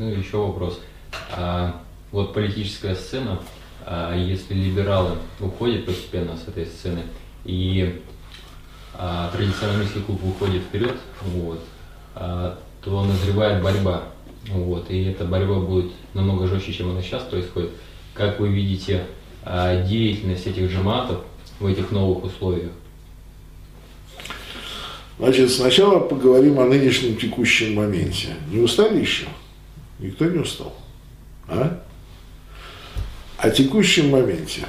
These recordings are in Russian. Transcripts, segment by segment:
Ну и еще вопрос. А, вот политическая сцена, а, если либералы уходят постепенно с этой сцены, и а, традиционалистский клуб выходит вперед, вот, а, то назревает борьба. Вот, и эта борьба будет намного жестче, чем она сейчас происходит. Как вы видите а, деятельность этих джаматов в этих новых условиях? Значит, сначала поговорим о нынешнем текущем моменте. Не устали еще? Никто не устал. А? О текущем моменте.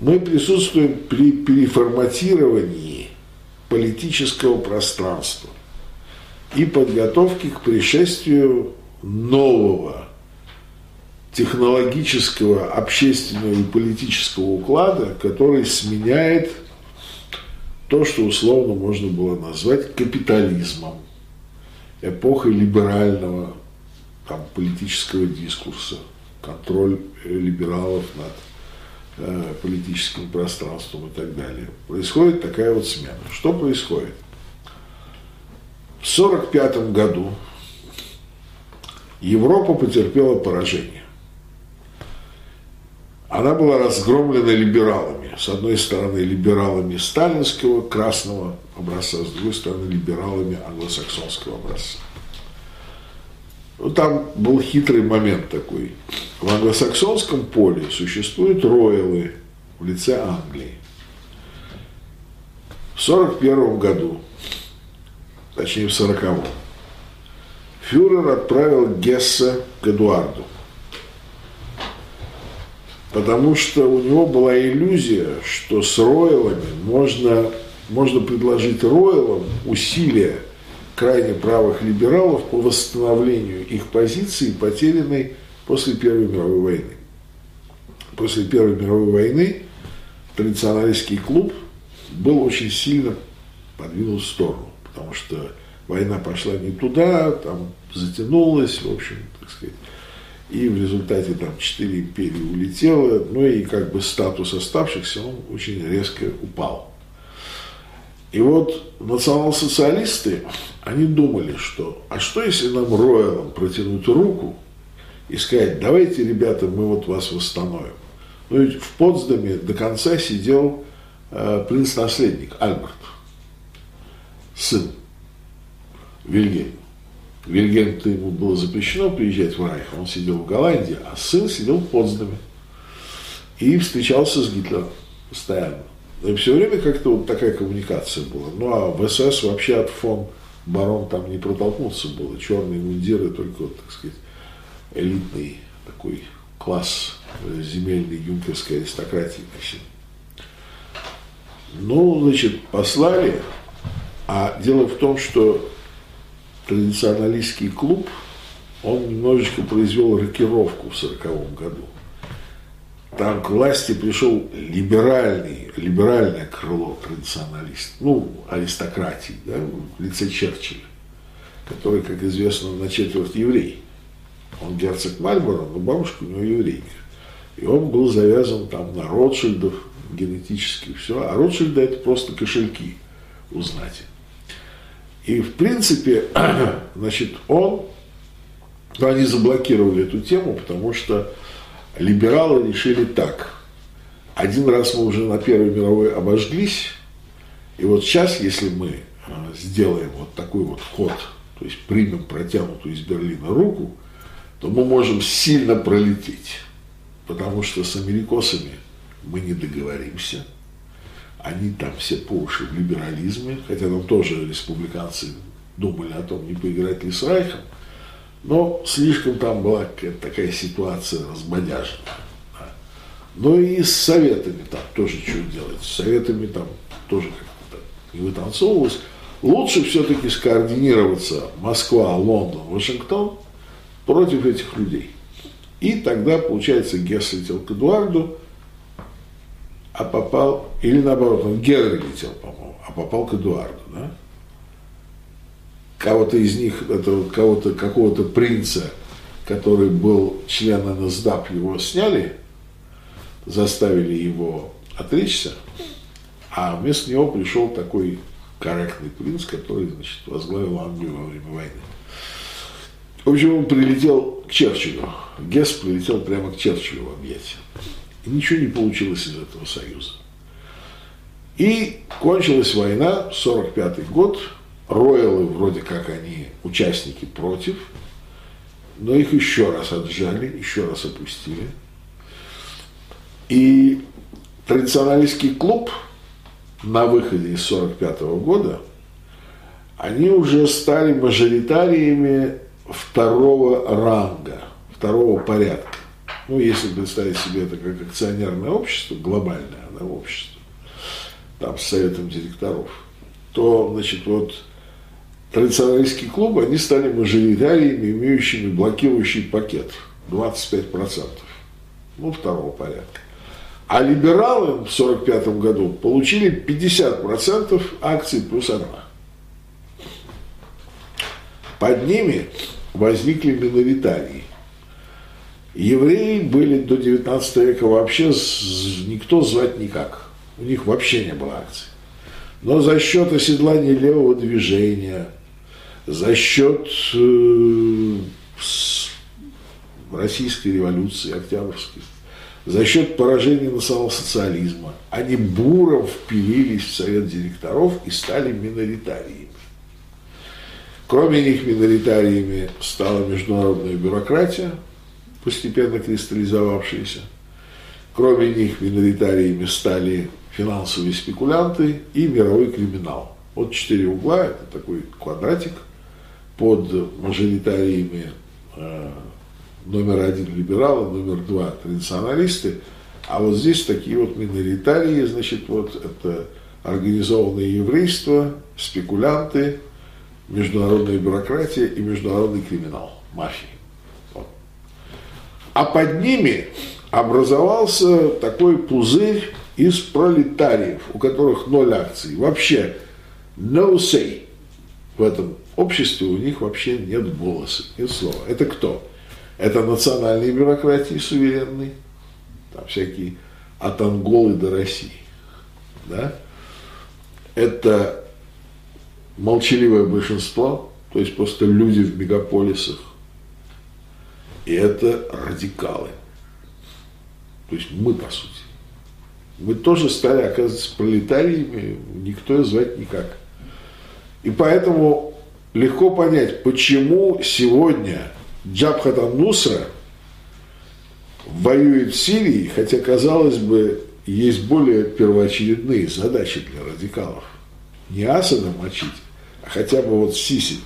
Мы присутствуем при переформатировании политического пространства и подготовке к пришествию нового технологического, общественного и политического уклада, который сменяет то, что условно можно было назвать капитализмом, эпохой либерального там, политического дискурса, контроль либералов над э, политическим пространством и так далее. Происходит такая вот смена. Что происходит? В 1945 году Европа потерпела поражение она была разгромлена либералами. С одной стороны, либералами сталинского красного образца, с другой стороны, либералами англосаксонского образца. Ну, там был хитрый момент такой. В англосаксонском поле существуют роялы в лице Англии. В 1941 году, точнее в 1940 фюрер отправил Гесса к Эдуарду потому что у него была иллюзия, что с роялами можно, можно предложить роялам усилия крайне правых либералов по восстановлению их позиции, потерянной после Первой мировой войны. После Первой мировой войны традиционалистский клуб был очень сильно подвинут в сторону, потому что война пошла не туда, там затянулась, в общем, так сказать, и в результате там четыре империи улетело, ну и как бы статус оставшихся, он очень резко упал. И вот национал-социалисты, они думали, что, а что если нам роялам протянуть руку и сказать, давайте, ребята, мы вот вас восстановим. Ну ведь в Потсдаме до конца сидел э, принц-наследник Альберт, сын Вильгельма. Вильгельм-то ему было запрещено приезжать в Райх, он сидел в Голландии, а сын сидел в Потсдаме. И встречался с Гитлером постоянно. И все время как-то вот такая коммуникация была. Ну а в СС вообще от фон барон там не протолкнуться было. Черные мундиры, только вот, так сказать, элитный такой класс земельной юнкерской аристократии носил. Ну, значит, послали, а дело в том, что традиционалистский клуб, он немножечко произвел рокировку в 1940 году. Там к власти пришел либеральный, либеральное крыло традиционалист, ну, аристократии, да, в лице Черчилля, который, как известно, на четверть еврей. Он герцог Мальборо, но бабушка у него еврейка. И он был завязан там на Ротшильдов генетически, все. А Ротшильды это просто кошельки узнать. И, в принципе, значит, он, ну, они заблокировали эту тему, потому что либералы решили так. Один раз мы уже на Первой мировой обожглись, и вот сейчас, если мы а, сделаем вот такой вот ход, то есть примем протянутую из Берлина руку, то мы можем сильно пролететь, потому что с америкосами мы не договоримся – они там все по уши в либерализме, хотя там тоже республиканцы думали о том, не поиграть ли с Райхом, но слишком там была такая ситуация разбодяженная. Да. Но и с советами там тоже что делать. С советами там тоже как-то не вытанцовывалось. Лучше все-таки скоординироваться Москва, Лондон, Вашингтон против этих людей. И тогда, получается, Гесс летел к Эдуарду, а попал, или наоборот, он Генри летел, по-моему, а попал к Эдуарду, да? Кого-то из них, это кого-то, какого-то принца, который был членом НСДАП, его сняли, заставили его отречься, а вместо него пришел такой корректный принц, который, значит, возглавил Англию во время войны. В общем, он прилетел к Черчиллю. Гесс прилетел прямо к Черчиллю в объятия. И ничего не получилось из этого союза. И кончилась война, 45 год, Роялы вроде как они участники против, но их еще раз отжали, еще раз опустили. И традиционалистский клуб на выходе из 45 года, они уже стали мажоритариями второго ранга, второго порядка. Ну, если представить себе это как акционерное общество, глобальное да, общество, там с советом директоров, то, значит, вот традиционалистские клубы, они стали мажоритариями, имеющими блокирующий пакет 25%. Ну, второго порядка. А либералы в 1945 году получили 50% акций плюс одна. Под ними возникли миноритарии. Евреи были до 19 века вообще никто звать никак. У них вообще не было акций. Но за счет оседлания левого движения, за счет э, российской революции, октябрьской, за счет поражения национал-социализма, они буром впилились в совет директоров и стали миноритариями. Кроме них миноритариями стала международная бюрократия, постепенно кристаллизовавшаяся. Кроме них миноритариями стали финансовые спекулянты и мировой криминал. Вот четыре угла, это такой квадратик под мажоритариями э, номер один либералы, номер два традиционалисты, а вот здесь такие вот миноритарии, значит, вот это организованное еврейство, спекулянты, международная бюрократия и международный криминал, мафии. Вот. А под ними образовался такой пузырь из пролетариев, у которых ноль акций. Вообще no say в этом обществе у них вообще нет голоса, нет слова. Это кто? Это национальные бюрократии суверенные, там всякие от Анголы до России. Да? Это молчаливое большинство, то есть просто люди в мегаполисах. И это радикалы. То есть мы, по сути. Мы тоже стали, оказывается, пролетариями, никто звать никак. И поэтому легко понять, почему сегодня Джабхатан Нусра воюет в Сирии, хотя, казалось бы, есть более первоочередные задачи для радикалов. Не Асада мочить, а хотя бы вот Сиси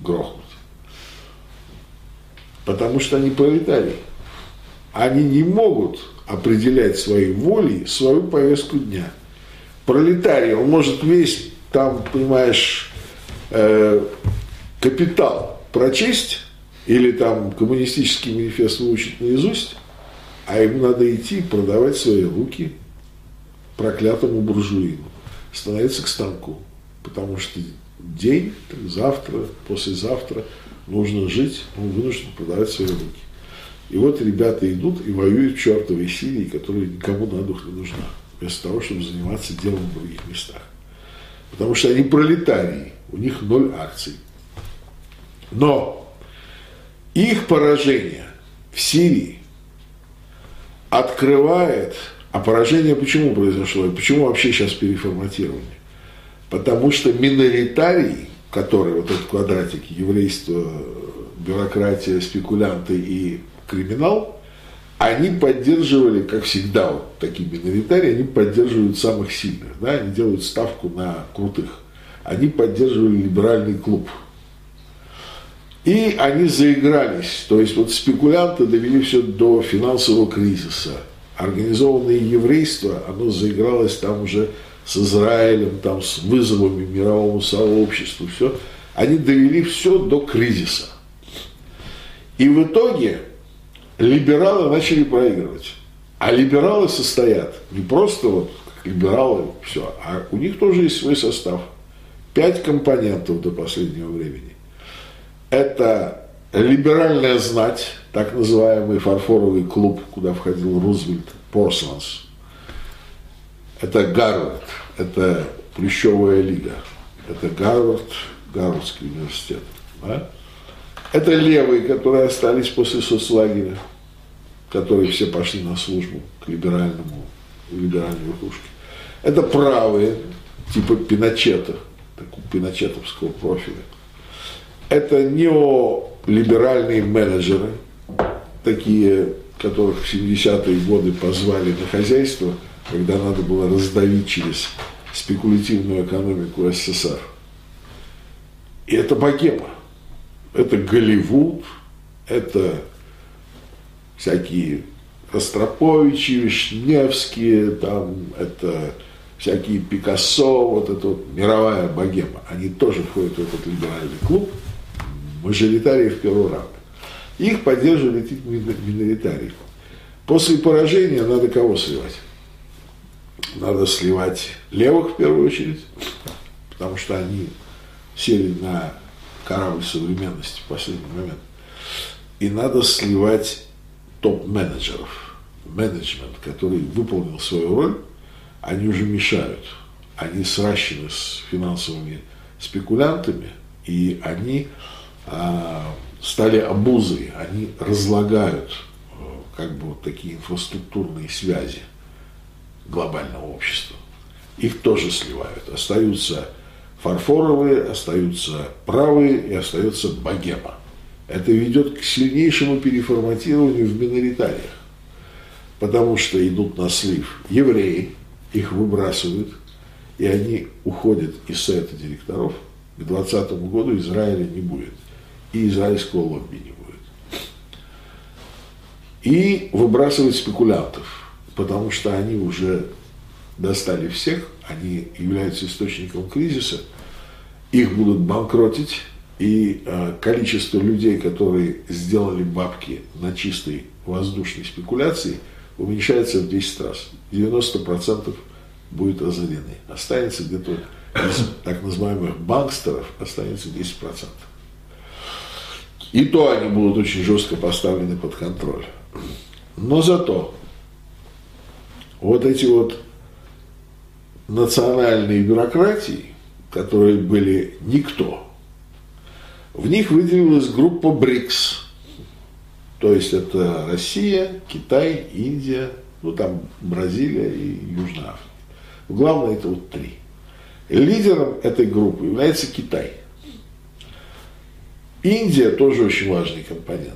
грохнуть. Потому что они пролетарии. Они не могут определять своей волей свою повестку дня. Пролетарий, он может весь там, понимаешь, э, капитал прочесть или там коммунистический манифест выучить наизусть, а ему надо идти продавать свои руки проклятому буржуину, становиться к станку, потому что день, завтра, послезавтра нужно жить, он вынужден продавать свои руки. И вот ребята идут и воюют в чертовой Сирии, которая никому на дух не нужна, вместо того, чтобы заниматься делом в других местах. Потому что они пролетарии, у них ноль акций. Но их поражение в Сирии открывает, а поражение почему произошло, и почему вообще сейчас переформатирование? Потому что миноритарий, который вот этот квадратик, еврейство, бюрократия, спекулянты и криминал, они поддерживали, как всегда, вот такие миноритарии, они поддерживают самых сильных, да, они делают ставку на крутых. Они поддерживали либеральный клуб. И они заигрались, то есть вот спекулянты довели все до финансового кризиса. Организованное еврейство, оно заигралось там уже с Израилем, там с вызовами мировому сообществу, все. Они довели все до кризиса. И в итоге либералы начали проигрывать. А либералы состоят не просто вот либералы, все, а у них тоже есть свой состав. Пять компонентов до последнего времени. Это либеральная знать, так называемый фарфоровый клуб, куда входил Рузвельт, Порсланс. Это Гарвард, это Плющевая лига. Это Гарвард, Гарвардский университет. Да? Это левые, которые остались после соцлагеря, которые все пошли на службу к либеральному, либеральной верхушке. Это правые, типа Пиночета, такого пиночетовского профиля. Это неолиберальные менеджеры, такие, которых в 70-е годы позвали на хозяйство, когда надо было раздавить через спекулятивную экономику СССР. И это богема. Это Голливуд, это всякие Ростроповичи, Вишневские, там, это всякие Пикассо, вот эта вот мировая богема. Они тоже входят в этот либеральный клуб, мажоритарии в первый раунд. Их поддерживали миноритарии. После поражения надо кого сливать? Надо сливать левых в первую очередь, потому что они сели на корабль современности в последний момент. И надо сливать топ-менеджеров, менеджмент, который выполнил свою роль, они уже мешают. Они сращены с финансовыми спекулянтами, и они а, стали обузой, они разлагают э, как бы вот такие инфраструктурные связи глобального общества. Их тоже сливают. Остаются фарфоровые, остаются правые и остается богема. Это ведет к сильнейшему переформатированию в миноритариях. Потому что идут на слив евреи, их выбрасывают, и они уходят из совета директоров. К 2020 году Израиля не будет. И израильского лобби не будет. И выбрасывают спекулянтов, потому что они уже достали всех, они являются источником кризиса, их будут банкротить, и э, количество людей, которые сделали бабки на чистой воздушной спекуляции, уменьшается в 10 раз. 90% будет разорены. Останется где-то из так называемых банкстеров останется 10%. И то они будут очень жестко поставлены под контроль. Но зато вот эти вот национальные бюрократии, которые были никто, в них выделилась группа БРИКС. То есть это Россия, Китай, Индия, ну там Бразилия и Южная Африка. Главное это вот три. Лидером этой группы является Китай. Индия тоже очень важный компонент.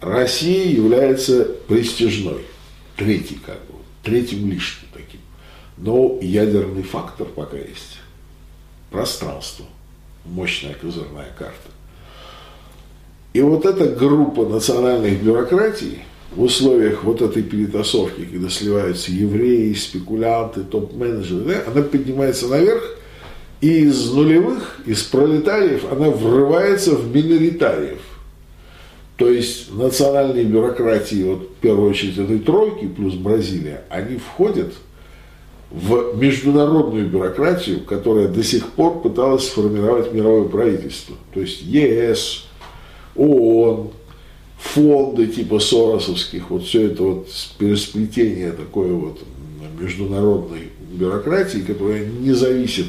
Россия является престижной, третий как бы, третьим лишним. Но ядерный фактор пока есть. Пространство. Мощная козырная карта. И вот эта группа национальных бюрократий в условиях вот этой перетасовки, когда сливаются евреи, спекулянты, топ-менеджеры, она поднимается наверх, и из нулевых, из пролетариев, она врывается в миноритариев. То есть национальные бюрократии, вот в первую очередь этой тройки плюс Бразилия, они входят в международную бюрократию, которая до сих пор пыталась сформировать мировое правительство. То есть ЕС, ООН, фонды типа Соросовских, вот все это вот пересплетение такой вот международной бюрократии, которая не зависит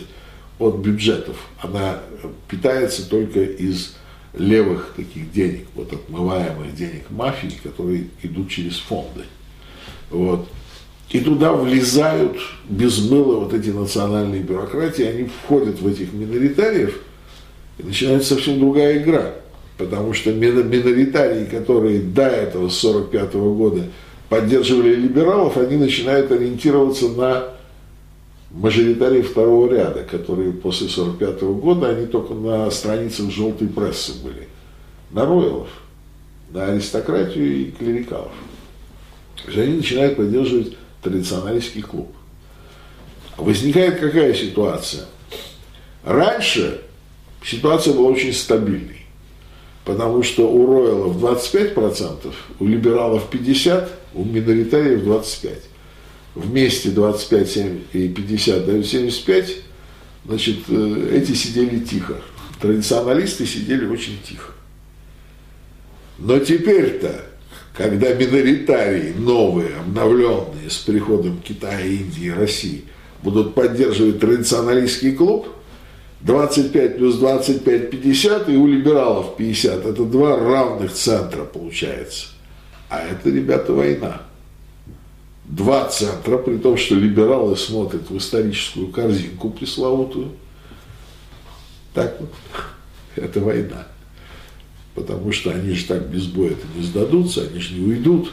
от бюджетов. Она питается только из левых таких денег, вот отмываемых денег мафии, которые идут через фонды. Вот. И туда влезают без мыла вот эти национальные бюрократии, они входят в этих миноритариев, и начинается совсем другая игра. Потому что миноритарии, которые до этого, с 1945 года, поддерживали либералов, они начинают ориентироваться на мажоритарии второго ряда, которые после 1945 года, они только на страницах желтой прессы были. На роялов, на аристократию и клерикалов. То есть они начинают поддерживать традиционалистский клуб. Возникает какая ситуация? Раньше ситуация была очень стабильной. Потому что у Ройлов 25%, у либералов 50%, у миноритариев 25%. Вместе 25 7 и 50 дают 75, значит, э, эти сидели тихо. Традиционалисты сидели очень тихо. Но теперь-то, когда миноритарии новые, обновленные с приходом Китая, Индии, России будут поддерживать традиционалистский клуб, 25 плюс 25 – 50, и у либералов 50. Это два равных центра получается. А это, ребята, война. Два центра, при том, что либералы смотрят в историческую корзинку пресловутую. Так вот, это война. Потому что они же так без боя-то не сдадутся, они же не уйдут.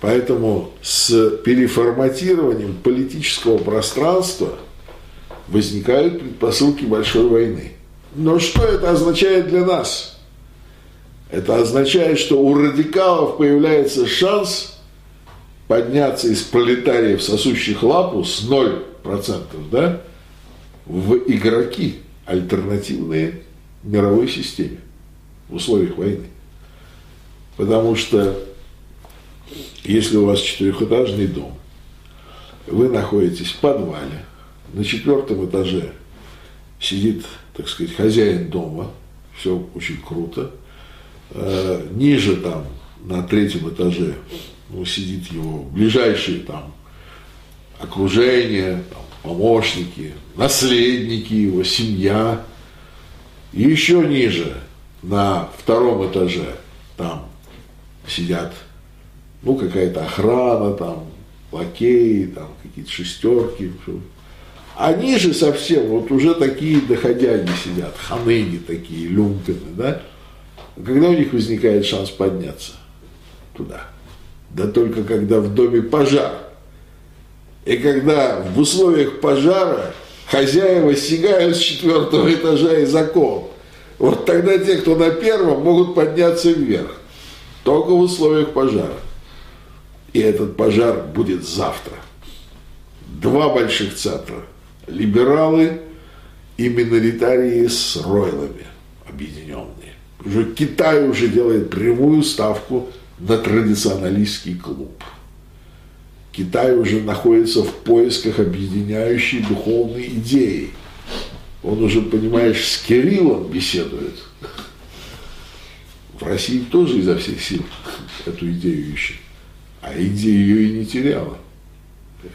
Поэтому с переформатированием политического пространства возникают предпосылки большой войны. Но что это означает для нас? Это означает, что у радикалов появляется шанс подняться из пролетариев, сосущих лапу с 0%, да, в игроки альтернативные мировой системе в условиях войны. Потому что если у вас четырехэтажный дом, вы находитесь в подвале, на четвертом этаже сидит, так сказать, хозяин дома, все очень круто. Э, ниже там, на третьем этаже, ну, сидит его ближайшие там окружение, там, помощники, наследники его, семья. И еще ниже, на втором этаже, там сидят ну, какая-то охрана, там, лакеи, там, какие-то шестерки. А ниже совсем вот уже такие доходяги сидят, ханыги такие, люмпины, да? Когда у них возникает шанс подняться туда? Да только когда в доме пожар. И когда в условиях пожара хозяева сигают с четвертого этажа из окон, вот тогда те, кто на первом, могут подняться вверх. Только в условиях пожара. И этот пожар будет завтра. Два больших центра. Либералы и миноритарии с ройлами объединенные. Уже Китай уже делает прямую ставку на традиционалистский клуб. Китай уже находится в поисках объединяющей духовной идеи. Он уже, понимаешь, с Кириллом беседует. В России тоже изо всех сил эту идею ищет а Индия ее и не теряла.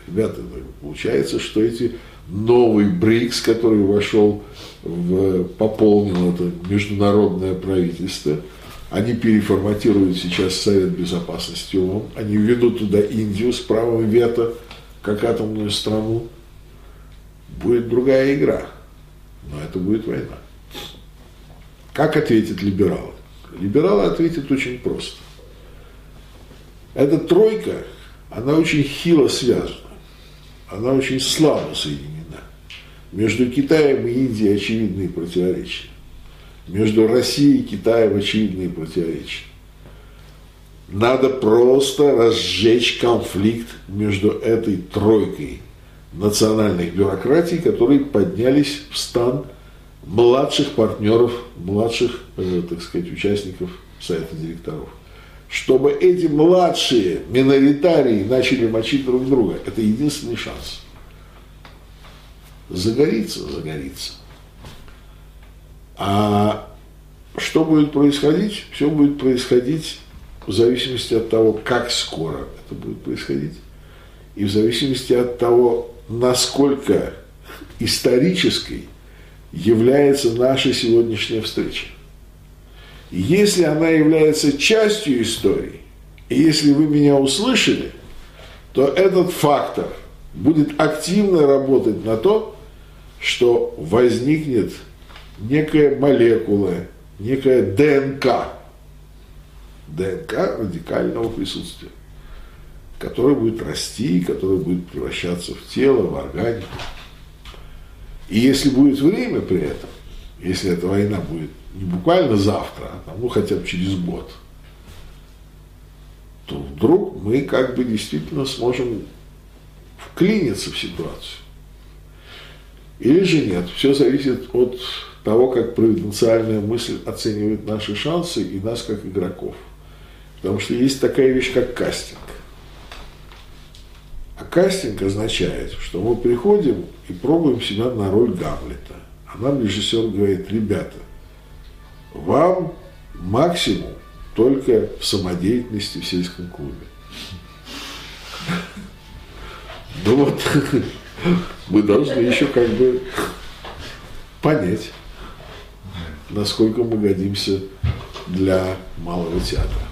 Ребята, получается, что эти новый БРИКС, который вошел в, пополнил это международное правительство, они переформатируют сейчас Совет Безопасности ООН, они введут туда Индию с правом вето, как атомную страну. Будет другая игра, но это будет война. Как ответят либералы? Либералы ответят очень просто. Эта тройка, она очень хило связана, она очень слабо соединена. Между Китаем и Индией очевидные противоречия. Между Россией и Китаем очевидные противоречия. Надо просто разжечь конфликт между этой тройкой национальных бюрократий, которые поднялись в стан младших партнеров, младших, э, так сказать, участников Совета директоров чтобы эти младшие миноритарии начали мочить друг друга. Это единственный шанс. Загорится, загорится. А что будет происходить? Все будет происходить в зависимости от того, как скоро это будет происходить, и в зависимости от того, насколько исторической является наша сегодняшняя встреча. Если она является частью истории, и если вы меня услышали, то этот фактор будет активно работать на то, что возникнет некая молекула, некая ДНК, ДНК радикального присутствия, которая будет расти, которая будет превращаться в тело, в органику. И если будет время при этом, если эта война будет не буквально завтра, а ну хотя бы через год, то вдруг мы как бы действительно сможем вклиниться в ситуацию. Или же нет, все зависит от того, как провиденциальная мысль оценивает наши шансы и нас как игроков. Потому что есть такая вещь, как кастинг. Кастинг означает, что мы приходим и пробуем себя на роль Гамлета. А нам режиссер говорит, ребята, вам максимум только в самодеятельности в сельском клубе. Ну вот, мы должны еще как бы понять, насколько мы годимся для малого театра.